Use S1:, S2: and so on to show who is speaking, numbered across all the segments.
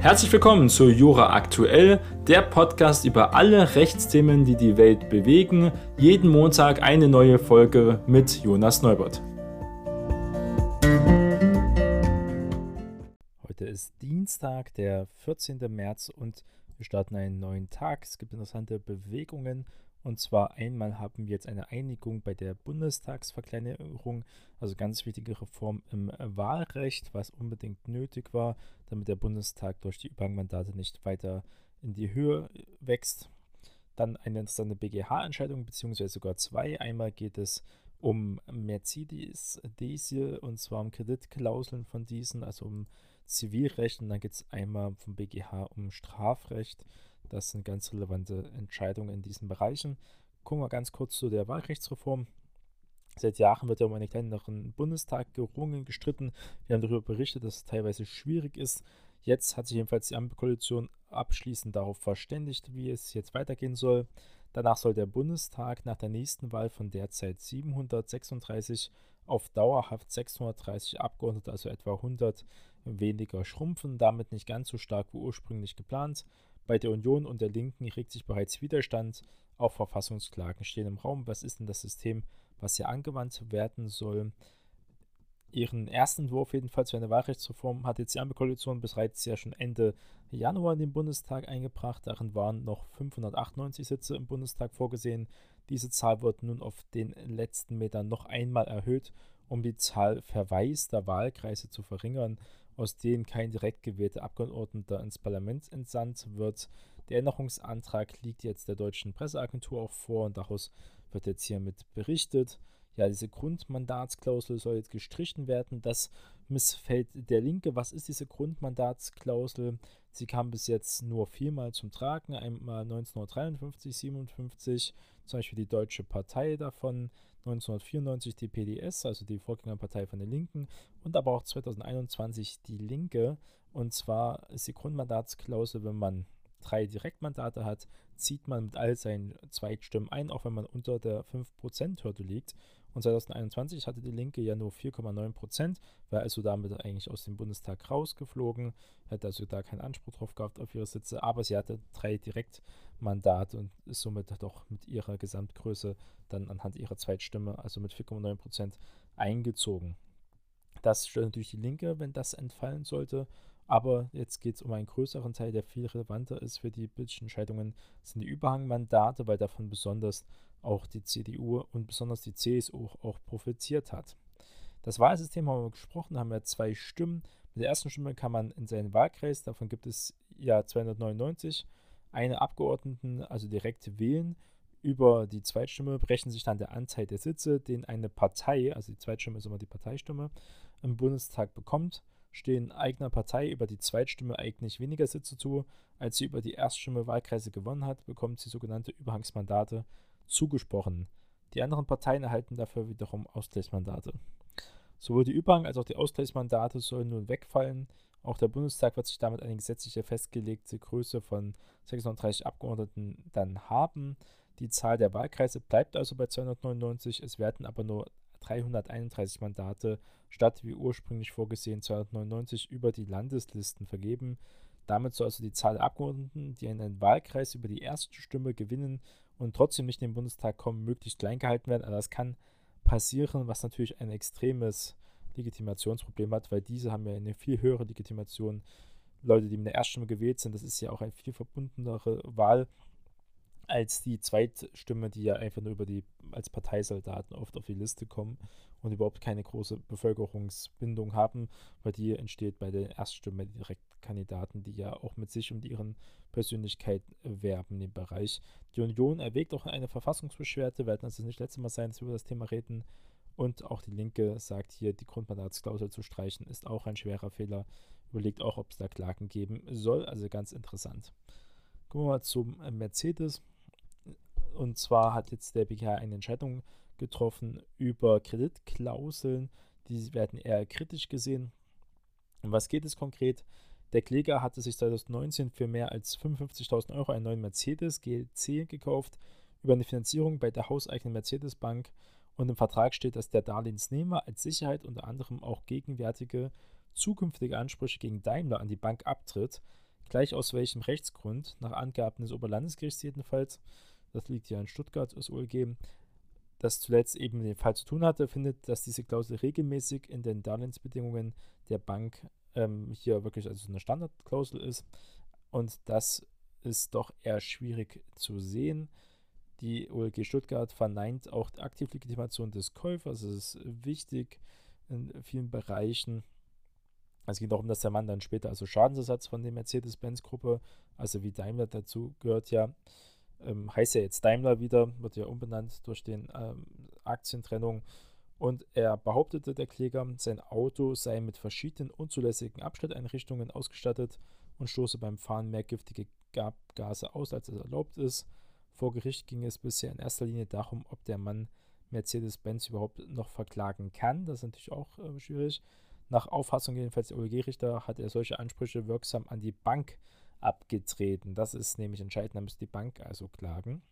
S1: Herzlich willkommen zu Jura Aktuell, der Podcast über alle Rechtsthemen, die die Welt bewegen. Jeden Montag eine neue Folge mit Jonas Neubert. Heute ist Dienstag, der 14. März und wir starten einen neuen Tag. Es gibt interessante Bewegungen und zwar einmal haben wir jetzt eine Einigung bei der Bundestagsverkleinerung, also ganz wichtige Reform im Wahlrecht, was unbedingt nötig war, damit der Bundestag durch die Überhangmandate nicht weiter in die Höhe wächst. Dann eine interessante BGH-Entscheidung, beziehungsweise sogar zwei. Einmal geht es um Mercedes Diesel und zwar um Kreditklauseln von diesen, also um Zivilrecht und dann geht es einmal vom BGH um Strafrecht. Das sind ganz relevante Entscheidungen in diesen Bereichen. Gucken wir ganz kurz zu der Wahlrechtsreform. Seit Jahren wird ja um einen kleineren Bundestag gerungen, gestritten. Wir haben darüber berichtet, dass es teilweise schwierig ist. Jetzt hat sich jedenfalls die Ampelkoalition abschließend darauf verständigt, wie es jetzt weitergehen soll. Danach soll der Bundestag nach der nächsten Wahl von derzeit 736 auf dauerhaft 630 Abgeordnete, also etwa 100 weniger schrumpfen, damit nicht ganz so stark wie ursprünglich geplant. Bei der Union und der Linken regt sich bereits Widerstand. Auch Verfassungsklagen stehen im Raum. Was ist denn das System, was hier angewandt werden soll? Ihren ersten Entwurf jedenfalls für eine Wahlrechtsreform hat jetzt die Ampelkoalition bereits ja schon Ende Januar in den Bundestag eingebracht. Darin waren noch 598 Sitze im Bundestag vorgesehen. Diese Zahl wird nun auf den letzten Metern noch einmal erhöht, um die Zahl verwaister Wahlkreise zu verringern aus denen kein direkt gewählter Abgeordneter ins Parlament entsandt wird. Der Änderungsantrag liegt jetzt der deutschen Presseagentur auch vor und daraus wird jetzt hiermit berichtet. Ja, diese Grundmandatsklausel soll jetzt gestrichen werden. Das missfällt der Linke. Was ist diese Grundmandatsklausel? Sie kam bis jetzt nur viermal zum Tragen. Einmal 1953, 57, zum Beispiel die Deutsche Partei davon, 1994 die PDS, also die Vorgängerpartei von den Linken, und aber auch 2021 die Linke. Und zwar ist die Grundmandatsklausel, wenn man drei Direktmandate hat, zieht man mit all seinen Zweitstimmen ein, auch wenn man unter der 5%-Hürde liegt. Und 2021 hatte die Linke ja nur 4,9 Prozent, war also damit eigentlich aus dem Bundestag rausgeflogen, hätte also da keinen Anspruch drauf gehabt auf ihre Sitze, aber sie hatte drei Direktmandate und ist somit doch mit ihrer Gesamtgröße dann anhand ihrer Zweitstimme, also mit 4,9 Prozent, eingezogen. Das stört natürlich die Linke, wenn das entfallen sollte. Aber jetzt geht es um einen größeren Teil, der viel relevanter ist für die politischen Entscheidungen, sind die Überhangmandate, weil davon besonders auch die CDU und besonders die CSU auch profitiert hat. Das Wahlsystem haben wir gesprochen, haben wir zwei Stimmen. Mit der ersten Stimme kann man in seinen Wahlkreis, davon gibt es ja 299, eine Abgeordneten also direkt wählen. Über die Zweitstimme berechnet sich dann der Anteil der Sitze, den eine Partei, also die Zweitstimme ist immer die Parteistimme, im Bundestag bekommt. Stehen eigener Partei über die Zweitstimme eigentlich weniger Sitze zu, als sie über die Erststimme Wahlkreise gewonnen hat, bekommt sie sogenannte Überhangsmandate zugesprochen. Die anderen Parteien erhalten dafür wiederum Ausgleichsmandate. Sowohl die Überhang- als auch die Ausgleichsmandate sollen nun wegfallen. Auch der Bundestag wird sich damit eine gesetzliche festgelegte Größe von 36 Abgeordneten dann haben. Die Zahl der Wahlkreise bleibt also bei 299, es werden aber nur 331 Mandate statt wie ursprünglich vorgesehen 299 über die Landeslisten vergeben. Damit soll also die Zahl der Abgeordneten, die einen Wahlkreis über die erste Stimme gewinnen und trotzdem nicht in den Bundestag kommen, möglichst klein gehalten werden. Also das kann passieren, was natürlich ein extremes Legitimationsproblem hat, weil diese haben ja eine viel höhere Legitimation. Leute, die mit der Erststimme gewählt sind, das ist ja auch eine viel verbundenere Wahl als die Zweitstimme, die ja einfach nur über die als Parteisoldaten oft auf die Liste kommen und überhaupt keine große Bevölkerungsbindung haben, weil die entsteht bei der Erststimme Direktkandidaten, die ja auch mit sich und ihren Persönlichkeit werben in dem Bereich. Die Union erwägt auch eine Verfassungsbeschwerde, werden also nicht das letzte Mal sein, dass wir über das Thema reden. Und auch die Linke sagt hier, die Grundmandatsklausel zu streichen, ist auch ein schwerer Fehler. Überlegt auch, ob es da Klagen geben soll. Also ganz interessant. Kommen wir mal zum Mercedes. Und zwar hat jetzt der BGH eine Entscheidung getroffen über Kreditklauseln. Die werden eher kritisch gesehen. Um was geht es konkret? Der Kläger hatte sich 2019 für mehr als 55.000 Euro einen neuen Mercedes GLC gekauft über eine Finanzierung bei der hauseigenen Mercedes Bank und im Vertrag steht, dass der Darlehensnehmer als Sicherheit unter anderem auch gegenwärtige zukünftige Ansprüche gegen Daimler an die Bank abtritt. Gleich aus welchem Rechtsgrund, nach Angaben des Oberlandesgerichts jedenfalls, das liegt ja in Stuttgart, das OLG, das zuletzt eben dem Fall zu tun hatte, findet, dass diese Klausel regelmäßig in den Darlehensbedingungen der Bank ähm, hier wirklich also eine Standardklausel ist. Und das ist doch eher schwierig zu sehen. Die OLG Stuttgart verneint auch die Aktivlegitimation des Käufers. Das ist wichtig in vielen Bereichen. Es geht darum, dass der Mann dann später also Schadensersatz von der Mercedes-Benz-Gruppe, also wie Daimler dazu gehört ja, ähm, heißt ja jetzt Daimler wieder, wird ja umbenannt durch den ähm, Aktientrennung. Und er behauptete, der Kläger, sein Auto sei mit verschiedenen unzulässigen Abschnitteinrichtungen ausgestattet und stoße beim Fahren mehr giftige Gase aus, als es erlaubt ist. Vor Gericht ging es bisher in erster Linie darum, ob der Mann Mercedes-Benz überhaupt noch verklagen kann. Das ist natürlich auch äh, schwierig. Nach Auffassung jedenfalls der OLG-Richter hat er solche Ansprüche wirksam an die Bank abgetreten. Das ist nämlich entscheidend, da müsste die Bank also klagen.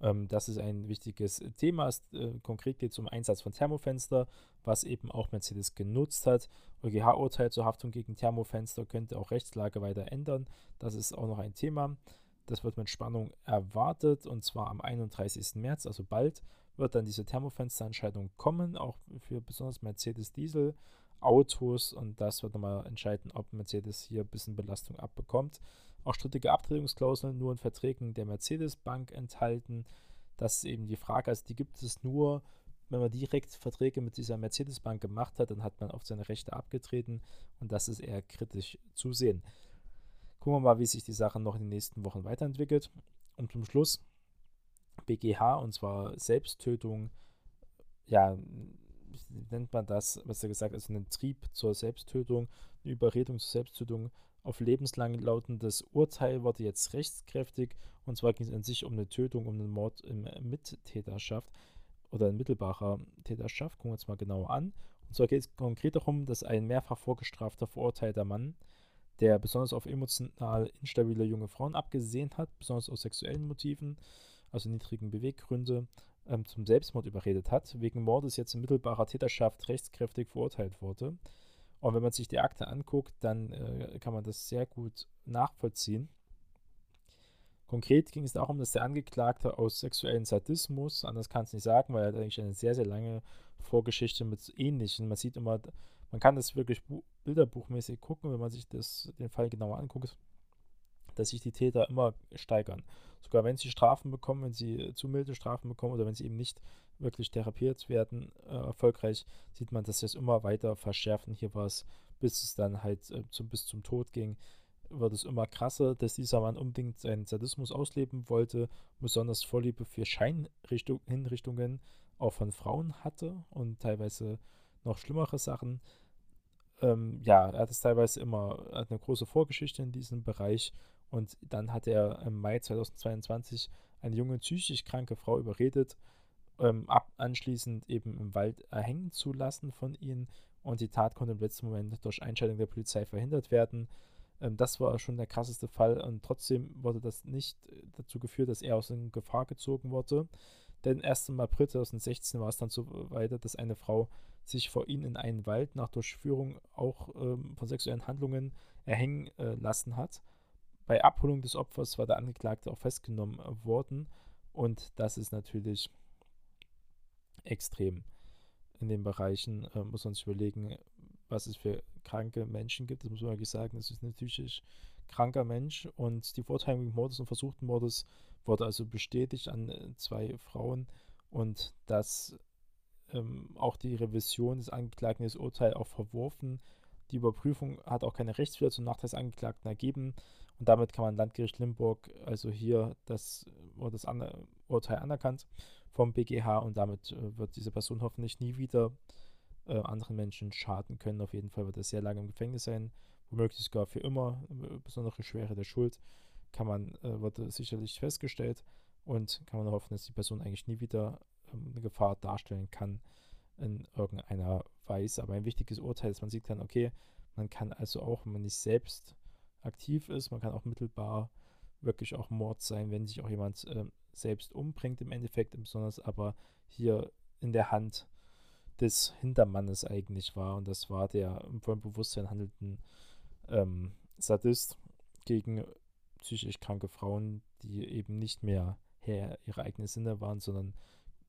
S1: Ähm, das ist ein wichtiges Thema. Es, äh, konkret geht es um Einsatz von Thermofenster, was eben auch Mercedes genutzt hat. EuGH-Urteil zur Haftung gegen Thermofenster könnte auch Rechtslage weiter ändern. Das ist auch noch ein Thema. Das wird mit Spannung erwartet und zwar am 31. März, also bald, wird dann diese Thermofensterentscheidung kommen, auch für besonders Mercedes Diesel Autos und das wird nochmal entscheiden, ob Mercedes hier ein bisschen Belastung abbekommt. Auch strittige Abtretungsklauseln nur in Verträgen der Mercedes-Bank enthalten. Das ist eben die Frage. Also die gibt es nur, wenn man direkt Verträge mit dieser Mercedes-Bank gemacht hat, dann hat man auf seine Rechte abgetreten und das ist eher kritisch zu sehen. Gucken wir mal, wie sich die Sache noch in den nächsten Wochen weiterentwickelt. Und zum Schluss BGH und zwar Selbsttötung. Ja, nennt man das, was er gesagt hat, also einen Trieb zur Selbsttötung, eine Überredung zur Selbsttötung auf lebenslang lautendes Urteil wurde jetzt rechtskräftig und zwar ging es an sich um eine Tötung, um einen Mord in Mittäterschaft oder in mittelbarer Täterschaft. Gucken wir uns mal genauer an. Und zwar geht es konkret darum, dass ein mehrfach vorgestrafter, verurteilter Mann, der besonders auf emotional instabile junge Frauen abgesehen hat, besonders aus sexuellen Motiven, also niedrigen Beweggründe, ähm, zum Selbstmord überredet hat, wegen Mordes jetzt in mittelbarer Täterschaft rechtskräftig verurteilt wurde. Und wenn man sich die Akte anguckt, dann äh, kann man das sehr gut nachvollziehen. Konkret ging es darum, dass der Angeklagte aus sexuellem Sadismus, anders kann es nicht sagen, weil er hat eigentlich eine sehr, sehr lange Vorgeschichte mit Ähnlichen. Man sieht immer, man kann das wirklich bilderbuchmäßig gucken, wenn man sich das, den Fall genauer anguckt dass sich die Täter immer steigern. Sogar wenn sie Strafen bekommen, wenn sie zu milde Strafen bekommen oder wenn sie eben nicht wirklich therapiert werden, äh, erfolgreich, sieht man, dass sie es immer weiter verschärfen. Hier war es, bis es dann halt äh, zum, bis zum Tod ging, wird es immer krasser, dass dieser Mann unbedingt seinen Sadismus ausleben wollte, besonders Vorliebe für Scheinhinrichtungen auch von Frauen hatte und teilweise noch schlimmere Sachen. Ähm, ja, er hat es teilweise immer, hat eine große Vorgeschichte in diesem Bereich und dann hat er im Mai 2022 eine junge psychisch kranke Frau überredet, ähm, ab, anschließend eben im Wald erhängen zu lassen von ihnen. Und die Tat konnte im letzten Moment durch Einschaltung der Polizei verhindert werden. Ähm, das war schon der krasseste Fall und trotzdem wurde das nicht dazu geführt, dass er aus in Gefahr gezogen wurde. Denn erst im April 2016 war es dann so weiter, dass eine Frau sich vor ihnen in einen Wald nach Durchführung auch ähm, von sexuellen Handlungen erhängen äh, lassen hat. Bei Abholung des Opfers war der Angeklagte auch festgenommen worden und das ist natürlich extrem. In den Bereichen äh, muss man sich überlegen, was es für kranke Menschen gibt. Das muss man wirklich sagen, es ist ein psychisch kranker Mensch und die Verurteilung wegen Mordes und versuchten Mordes wurde also bestätigt an äh, zwei Frauen und dass ähm, auch die Revision des Angeklagten das Urteil auch verworfen. Die Überprüfung hat auch keine Rechtswidrigkeit zum Nachteil des Angeklagten ergeben und damit kann man Landgericht Limburg, also hier das, das An Urteil anerkannt vom BGH und damit äh, wird diese Person hoffentlich nie wieder äh, anderen Menschen schaden können. Auf jeden Fall wird er sehr lange im Gefängnis sein, womöglich sogar für immer. Äh, besondere Schwere der Schuld kann man, äh, wird sicherlich festgestellt und kann man hoffen, dass die Person eigentlich nie wieder ähm, eine Gefahr darstellen kann in irgendeiner Weise. Aber ein wichtiges Urteil ist, man sieht dann, okay, man kann also auch, wenn man nicht selbst aktiv ist. Man kann auch mittelbar wirklich auch Mord sein, wenn sich auch jemand äh, selbst umbringt im Endeffekt, besonders aber hier in der Hand des Hintermannes eigentlich war. Und das war der im vollen Bewusstsein handelnden ähm, Sadist gegen psychisch kranke Frauen, die eben nicht mehr Herr ihrer eigenen Sinne waren, sondern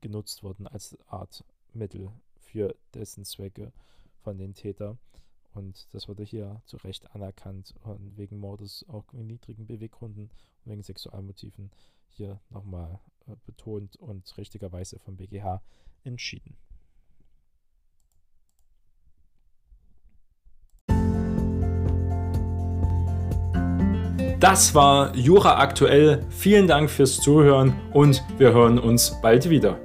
S1: genutzt wurden als Art Mittel für dessen Zwecke von den Tätern. Und das wurde hier zu Recht anerkannt und wegen Mordes auch in niedrigen Beweggründen und wegen Sexualmotiven hier nochmal äh, betont und richtigerweise vom BGH entschieden.
S2: Das war Jura aktuell. Vielen Dank fürs Zuhören und wir hören uns bald wieder.